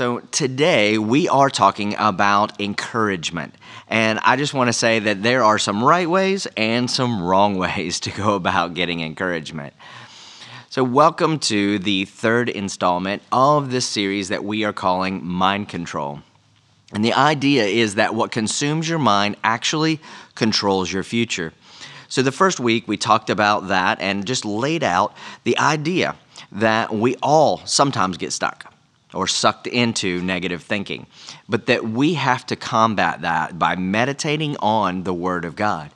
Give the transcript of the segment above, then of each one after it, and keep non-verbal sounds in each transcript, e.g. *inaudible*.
So, today we are talking about encouragement. And I just want to say that there are some right ways and some wrong *laughs* ways to go about getting encouragement. So, welcome to the third installment of this series that we are calling Mind Control. And the idea is that what consumes your mind actually controls your future. So, the first week we talked about that and just laid out the idea that we all sometimes get stuck or sucked into negative thinking, but that we have to combat that by meditating on the Word of God.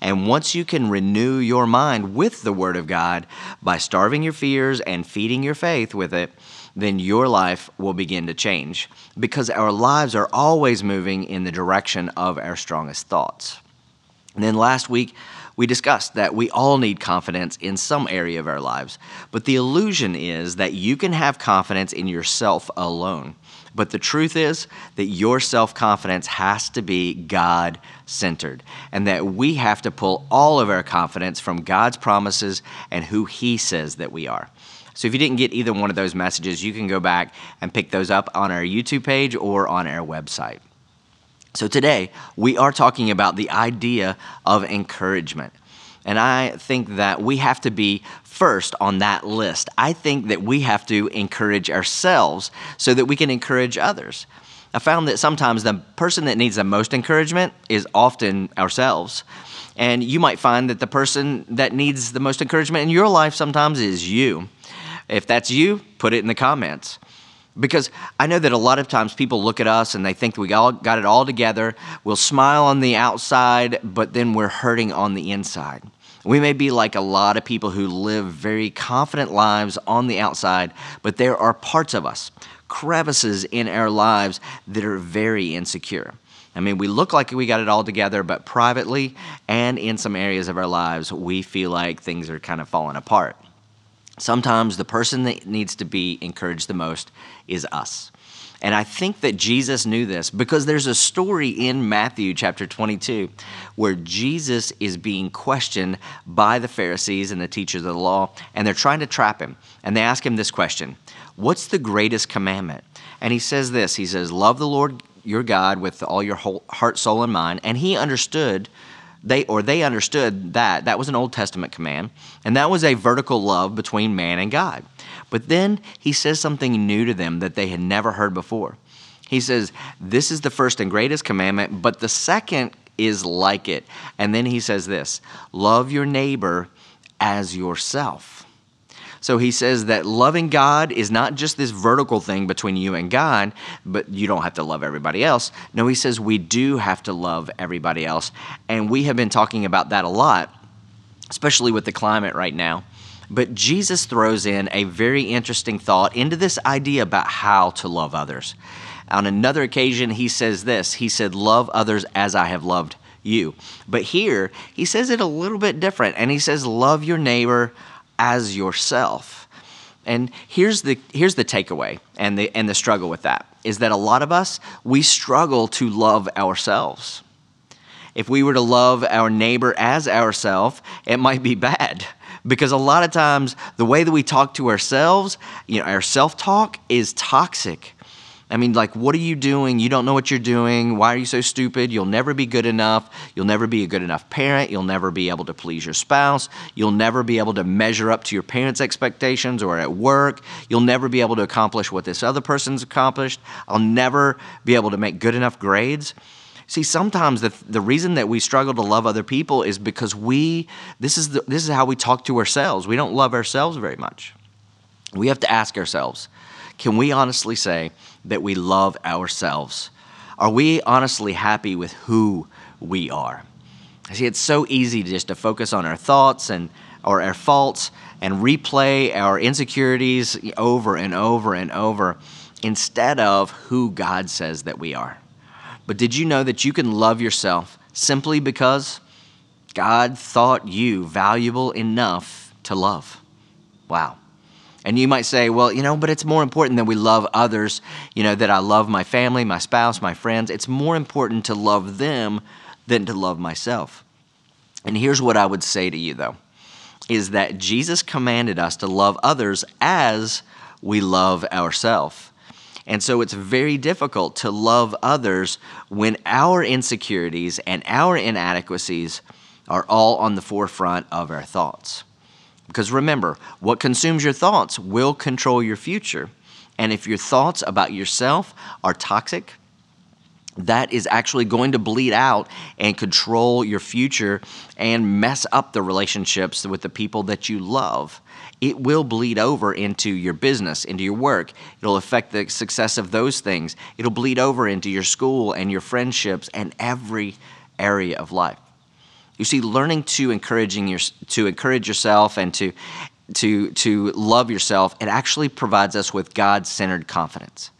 And once you can renew your mind with the Word of God by starving your fears and feeding your faith with it, then your life will begin to change because our lives are always moving in the direction of our strongest thoughts. And then last week, we discussed that we all need confidence in some area of our lives, but the illusion is that you can have confidence in yourself alone. But the truth is that your self confidence has to be God centered, and that we have to pull all of our confidence from God's promises and who He says that we are. So if you didn't get either one of those messages, you can go back and pick those up on our YouTube page or on our website. So today, we are talking about the idea of encouragement. And I think that we have to be first on that list. I think that we have to encourage ourselves so that we can encourage others. I found that sometimes the person that needs the most encouragement is often ourselves. And you might find that the person that needs the most encouragement in your life sometimes is you. If that's you, put it in the comments. Because I know that a lot of times people look at us and they think we all got it all together. We'll smile on the outside, but then we're hurting on the inside. We may be like a lot of people who live very confident lives on the outside, but there are parts of us, crevices in our lives that are very insecure. I mean, we look like we got it all together, but privately and in some areas of our lives, we feel like things are kind of falling apart. Sometimes the person that needs to be encouraged the most is us. And I think that Jesus knew this because there's a story in Matthew chapter 22 where Jesus is being questioned by the Pharisees and the teachers of the law, and they're trying to trap him. And they ask him this question What's the greatest commandment? And he says this He says, Love the Lord your God with all your whole heart, soul, and mind. And he understood they or they understood that that was an Old Testament command, and that was a vertical love between man and God. But then he says something new to them that they had never heard before. He says, "This is the first and greatest commandment, but the second is like it." And then he says this, "Love your neighbor as yourself." So he says that loving God is not just this vertical thing between you and God, but you don't have to love everybody else. No, he says we do have to love everybody else. And we have been talking about that a lot, especially with the climate right now. But Jesus throws in a very interesting thought into this idea about how to love others. On another occasion, he says this He said, Love others as I have loved you. But here, he says it a little bit different. And he says, Love your neighbor as yourself. And here's the here's the takeaway and the and the struggle with that is that a lot of us we struggle to love ourselves. If we were to love our neighbor as ourselves, it might be bad because a lot of times the way that we talk to ourselves, you know, our self-talk is toxic. I mean, like, what are you doing? You don't know what you're doing. Why are you so stupid? You'll never be good enough. You'll never be a good enough parent. You'll never be able to please your spouse. You'll never be able to measure up to your parents' expectations or at work. You'll never be able to accomplish what this other person's accomplished. I'll never be able to make good enough grades. See, sometimes the, the reason that we struggle to love other people is because we, this is, the, this is how we talk to ourselves. We don't love ourselves very much. We have to ask ourselves can we honestly say that we love ourselves? Are we honestly happy with who we are? See, it's so easy just to focus on our thoughts and or our faults and replay our insecurities over and over and over instead of who God says that we are. But did you know that you can love yourself simply because God thought you valuable enough to love? Wow. And you might say, well, you know, but it's more important that we love others, you know, that I love my family, my spouse, my friends. It's more important to love them than to love myself. And here's what I would say to you, though, is that Jesus commanded us to love others as we love ourselves. And so it's very difficult to love others when our insecurities and our inadequacies are all on the forefront of our thoughts. Because remember, what consumes your thoughts will control your future. And if your thoughts about yourself are toxic, that is actually going to bleed out and control your future and mess up the relationships with the people that you love. It will bleed over into your business, into your work. It'll affect the success of those things. It'll bleed over into your school and your friendships and every area of life. You see, learning to encouraging your, to encourage yourself and to to to love yourself, it actually provides us with God-centered confidence.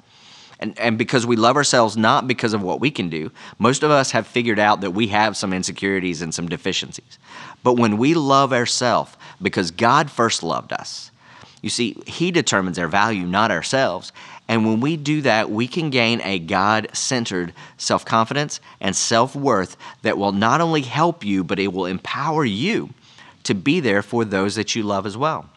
And, and because we love ourselves not because of what we can do, most of us have figured out that we have some insecurities and some deficiencies. But when we love ourselves because God first loved us, you see, He determines our value, not ourselves. And when we do that, we can gain a God centered self confidence and self worth that will not only help you, but it will empower you to be there for those that you love as well.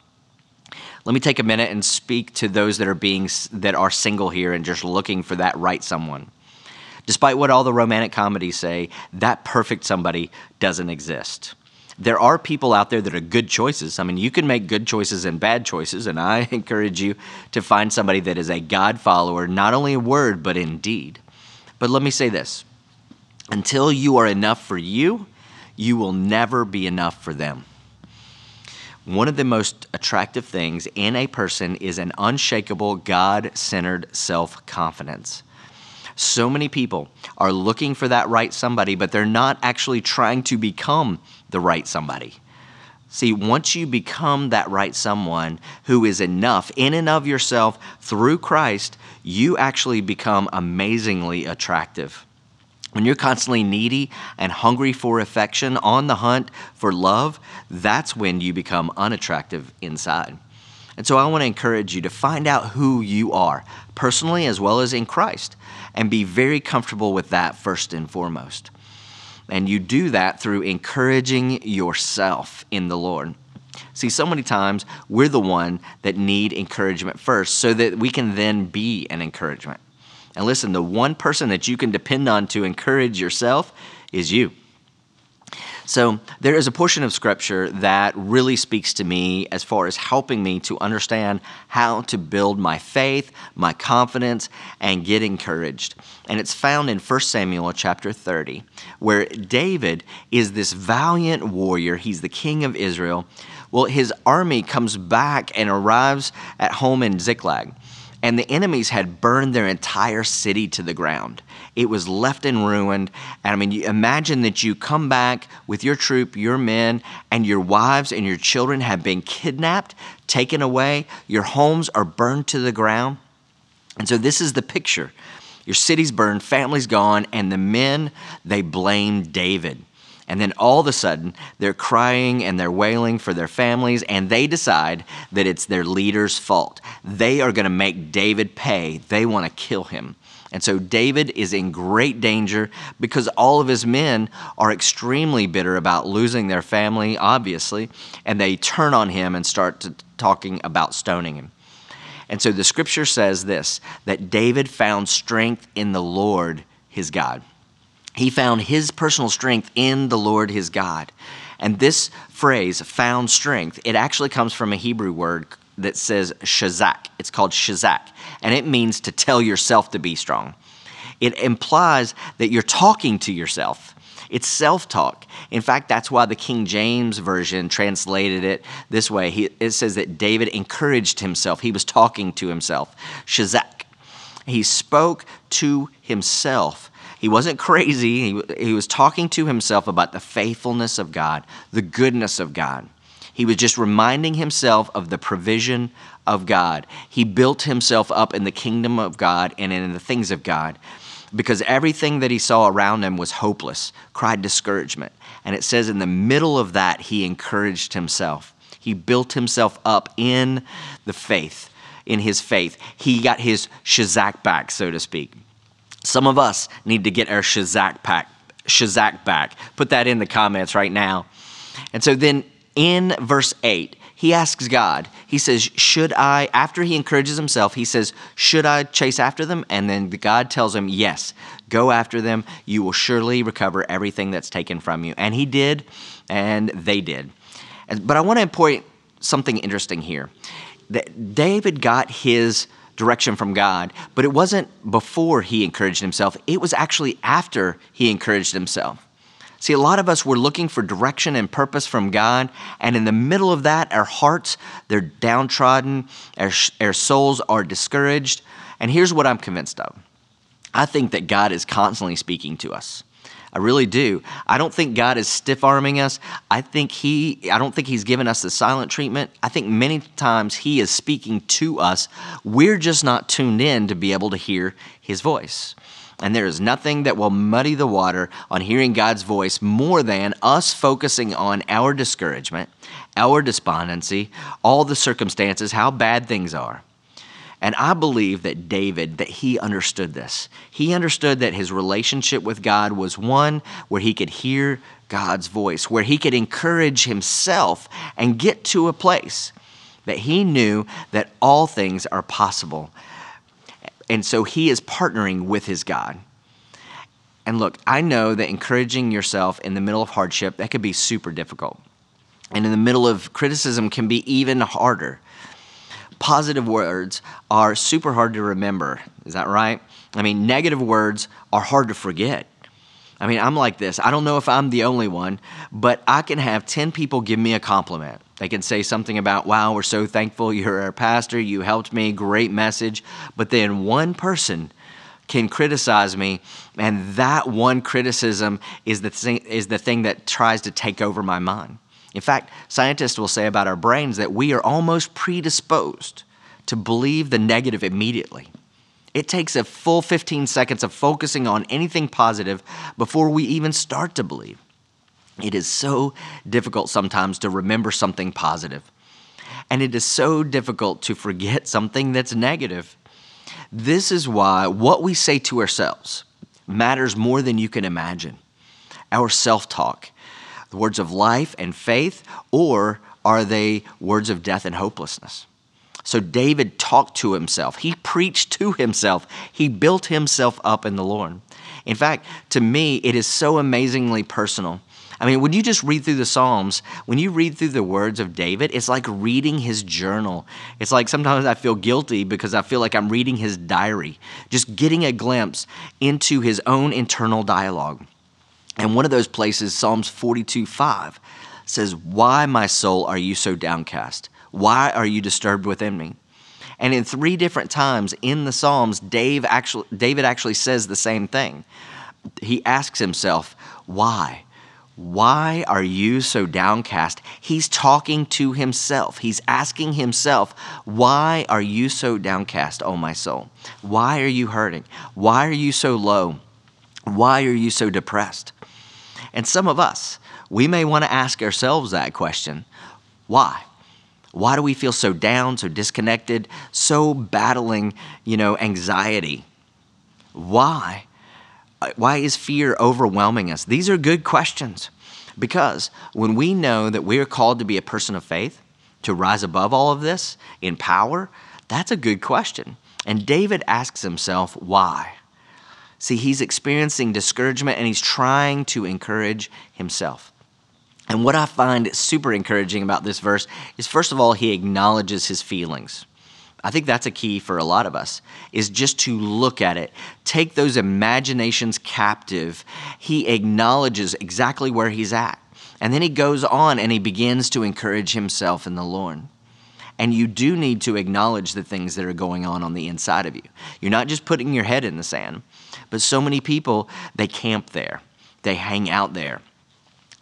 Let me take a minute and speak to those that are being that are single here and just looking for that right someone. Despite what all the romantic comedies say, that perfect somebody doesn't exist. There are people out there that are good choices. I mean, you can make good choices and bad choices, and I *laughs* encourage you to find somebody that is a God follower, not only in word, but in deed. But let me say this until you are enough for you, you will never be enough for them. One of the most attractive things in a person is an unshakable, God centered self confidence. So many people are looking for that right somebody, but they're not actually trying to become the right somebody. See, once you become that right someone who is enough in and of yourself through Christ, you actually become amazingly attractive. When you're constantly needy and hungry for affection, on the hunt for love, that's when you become unattractive inside. And so I want to encourage you to find out who you are, personally as well as in Christ, and be very comfortable with that first and foremost. And you do that through encouraging yourself in the Lord. See, so many times we're the one that need encouragement first so that we can then be an encouragement. And listen, the one person that you can depend on to encourage yourself is you. So, there is a portion of scripture that really speaks to me as far as helping me to understand how to build my faith, my confidence, and get encouraged. And it's found in 1 Samuel chapter 30, where David is this valiant warrior. He's the king of Israel. Well, his army comes back and arrives at home in Ziklag and the enemies had burned their entire city to the ground. It was left in ruin. And I mean, you imagine that you come back with your troop, your men, and your wives and your children have been kidnapped, taken away. Your homes are burned to the ground. And so, this is the picture. Your city's burned, family's gone, and the men, they blame David. And then all of a sudden, they're crying and they're wailing for their families, and they decide that it's their leader's fault. They are going to make David pay. They want to kill him. And so David is in great danger because all of his men are extremely bitter about losing their family, obviously, and they turn on him and start talking about stoning him. And so the scripture says this that David found strength in the Lord his God he found his personal strength in the Lord his God. And this phrase, found strength, it actually comes from a Hebrew word that says shazak. It's called shazak, and it means to tell yourself to be strong. It implies that you're talking to yourself. It's self talk. In fact, that's why the King James Version translated it this way. He, it says that David encouraged himself, he was talking to himself. Shazak. He spoke to himself he wasn't crazy. He, he was talking to himself about the faithfulness of God, the goodness of God. He was just reminding himself of the provision of God. He built himself up in the kingdom of God and in the things of God because everything that he saw around him was hopeless, cried discouragement. And it says in the middle of that, he encouraged himself. He built himself up in the faith, in his faith. He got his shazak back, so to speak. Some of us need to get our Shazak pack, Shazak back. Put that in the comments right now. And so then in verse 8, he asks God, he says, Should I, after he encourages himself, he says, Should I chase after them? And then God tells him, Yes, go after them. You will surely recover everything that's taken from you. And he did, and they did. But I want to point something interesting here. That David got his direction from God, but it wasn't before he encouraged himself, it was actually after he encouraged himself. See, a lot of us, we're looking for direction and purpose from God, and in the middle of that, our hearts, they're downtrodden, our, our souls are discouraged. And here's what I'm convinced of I think that God is constantly speaking to us. I really do. I don't think God is stiff arming us. I think he I don't think he's given us the silent treatment. I think many times he is speaking to us. We're just not tuned in to be able to hear his voice. And there is nothing that will muddy the water on hearing God's voice more than us focusing on our discouragement, our despondency, all the circumstances, how bad things are. And I believe that David, that he understood this. He understood that his relationship with God was one where he could hear God's voice, where he could encourage himself and get to a place that he knew that all things are possible and so he is partnering with his God. And look, I know that encouraging yourself in the middle of hardship, that could be super difficult. And in the middle of criticism can be even harder. Positive words are super hard to remember. Is that right? I mean, negative words are hard to forget. I mean, I'm like this. I don't know if I'm the only one, but I can have 10 people give me a compliment. They can say something about, wow, we're so thankful you're our pastor, you helped me, great message. But then one person can criticize me, and that one criticism is the, thing, is the thing that tries to take over my mind. In fact, scientists will say about our brains that we are almost predisposed to believe the negative immediately. It takes a full 15 seconds of focusing on anything positive before we even start to believe. It is so difficult sometimes to remember something positive, and it is so difficult to forget something that's negative. This is why what we say to ourselves matters more than you can imagine. Our self talk, the words of life and faith, or are they words of death and hopelessness? So David talked to himself. He preached to himself. He built himself up in the Lord. In fact, to me, it is so amazingly personal. I mean, when you just read through the Psalms, when you read through the words of David, it's like reading his journal. It's like sometimes I feel guilty because I feel like I'm reading his diary, just getting a glimpse into his own internal dialogue. And one of those places, Psalms 42 5, says, Why, my soul, are you so downcast? Why are you disturbed within me? And in three different times in the Psalms, Dave actually, David actually says the same thing. He asks himself, Why? Why are you so downcast? He's talking to himself. He's asking himself, Why are you so downcast, oh my soul? Why are you hurting? Why are you so low? Why are you so depressed? And some of us, we may want to ask ourselves that question Why? Why do we feel so down, so disconnected, so battling, you know, anxiety? Why? Why is fear overwhelming us? These are good questions because when we know that we are called to be a person of faith, to rise above all of this in power, that's a good question. And David asks himself, why? See, he's experiencing discouragement and he's trying to encourage himself. And what I find super encouraging about this verse is first of all, he acknowledges his feelings. I think that's a key for a lot of us is just to look at it, take those imaginations captive. He acknowledges exactly where he's at. And then he goes on and he begins to encourage himself in the Lord. And you do need to acknowledge the things that are going on on the inside of you. You're not just putting your head in the sand, but so many people, they camp there, they hang out there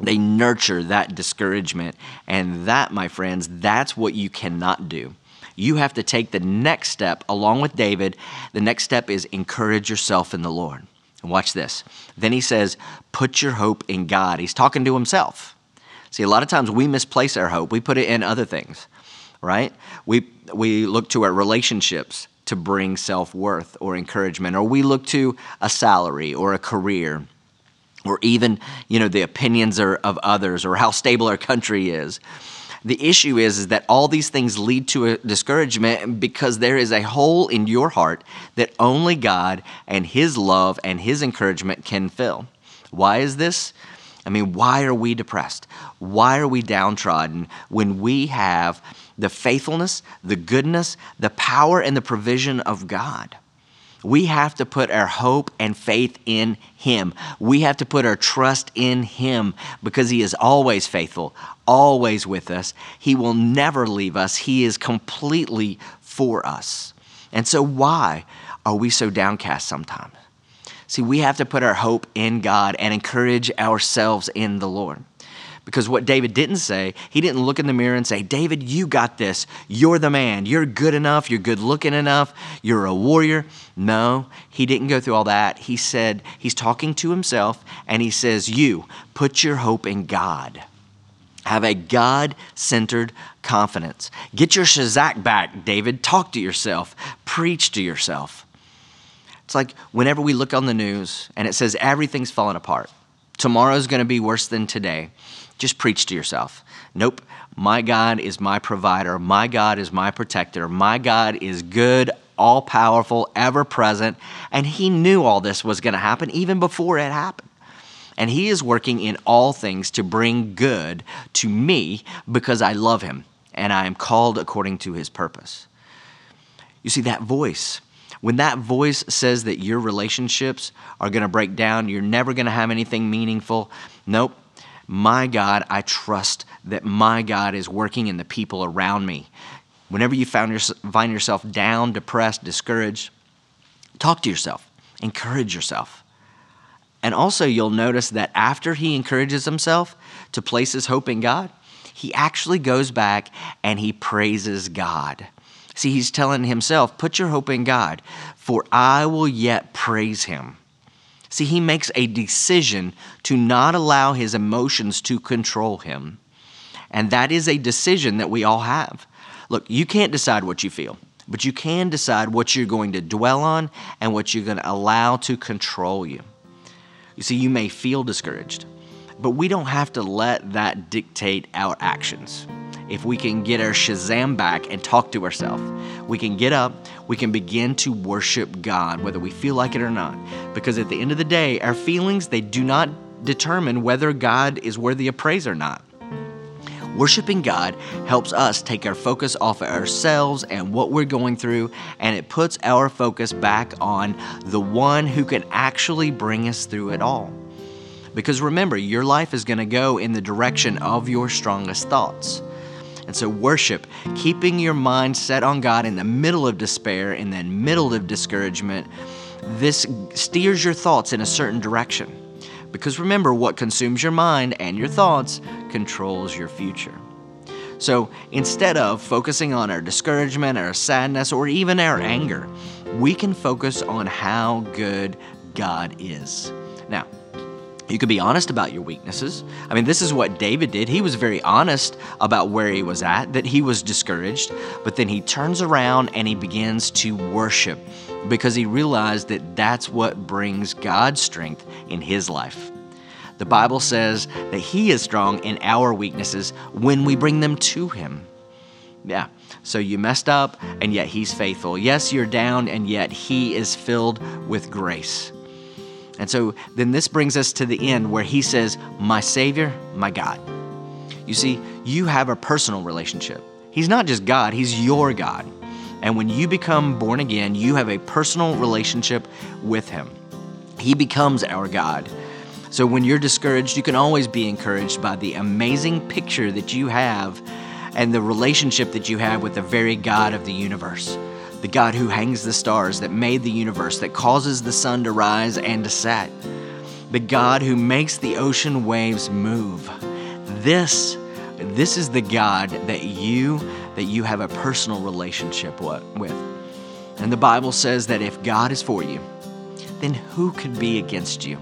they nurture that discouragement. And that, my friends, that's what you cannot do. You have to take the next step along with David. The next step is encourage yourself in the Lord. And watch this. Then he says, put your hope in God. He's talking to himself. See, a lot of times we misplace our hope. We put it in other things, right? We, we look to our relationships to bring self worth or encouragement, or we look to a salary or a career or even you know the opinions of others or how stable our country is The issue is, is that all these things lead to a discouragement because there is a hole in your heart that only God and His love and His encouragement can fill. Why is this? I mean, why are we depressed? Why are we downtrodden when we have the faithfulness, the goodness, the power, and the provision of God? We have to put our hope and faith in Him. We have to put our trust in Him because He is always faithful, always with us. He will never leave us. He is completely for us. And so, why are we so downcast sometimes? See, we have to put our hope in God and encourage ourselves in the Lord. Because what David didn't say, he didn't look in the mirror and say, David, you got this. You're the man. You're good enough. You're good looking enough. You're a warrior. No, he didn't go through all that. He said, he's talking to himself and he says, You put your hope in God. Have a God centered confidence. Get your Shazak back, David. Talk to yourself. Preach to yourself. It's like whenever we look on the news and it says everything's falling apart, tomorrow's going to be worse than today, just preach to yourself. Nope, my God is my provider. My God is my protector. My God is good, all powerful, ever present. And He knew all this was going to happen even before it happened. And He is working in all things to bring good to me because I love Him and I am called according to His purpose. You see, that voice when that voice says that your relationships are going to break down, you're never going to have anything meaningful, nope. My God, I trust that my God is working in the people around me. Whenever you your, find yourself down, depressed, discouraged, talk to yourself, encourage yourself. And also, you'll notice that after he encourages himself to place his hope in God, he actually goes back and he praises God. See, he's telling himself, Put your hope in God, for I will yet praise him. See, he makes a decision to not allow his emotions to control him. And that is a decision that we all have. Look, you can't decide what you feel, but you can decide what you're going to dwell on and what you're going to allow to control you. You see, you may feel discouraged, but we don't have to let that dictate our actions if we can get our Shazak back and talk to ourselves. We can get up, we can begin to worship God, whether we feel like it or not. Because at the end of the day, our feelings, they do not determine whether God is worthy of praise or not. Worshiping God helps us take our focus off of ourselves and what we're going through, and it puts our focus back on the one who can actually bring us through it all. Because remember, your life is going to go in the direction of your strongest thoughts. And so, worship, keeping your mind set on God in the middle of despair, in the middle of discouragement, this steers your thoughts in a certain direction. Because remember, what consumes your mind and your thoughts controls your future. So instead of focusing on our discouragement, our sadness, or even our anger, we can focus on how good God is. Now, you could be honest about your weaknesses. I mean, this is what David did. He was very honest about where he was at, that he was discouraged, but then he turns around and he begins to worship because he realized that that's what brings God's strength in his life. The Bible says that he is strong in our weaknesses when we bring them to him. Yeah. So you messed up, and yet he's faithful. Yes, you're down, and yet he is filled with grace. And so then this brings us to the end where he says, My Savior, my God. You see, you have a personal relationship. He's not just God, He's your God. And when you become born again, you have a personal relationship with Him. He becomes our God. So when you're discouraged, you can always be encouraged by the amazing picture that you have and the relationship that you have with the very God of the universe the God who hangs the stars, that made the universe, that causes the sun to rise and to set, the God who makes the ocean waves move. This, this is the God that you that you have a personal relationship with. And the Bible says that if God is for you, then who could be against you?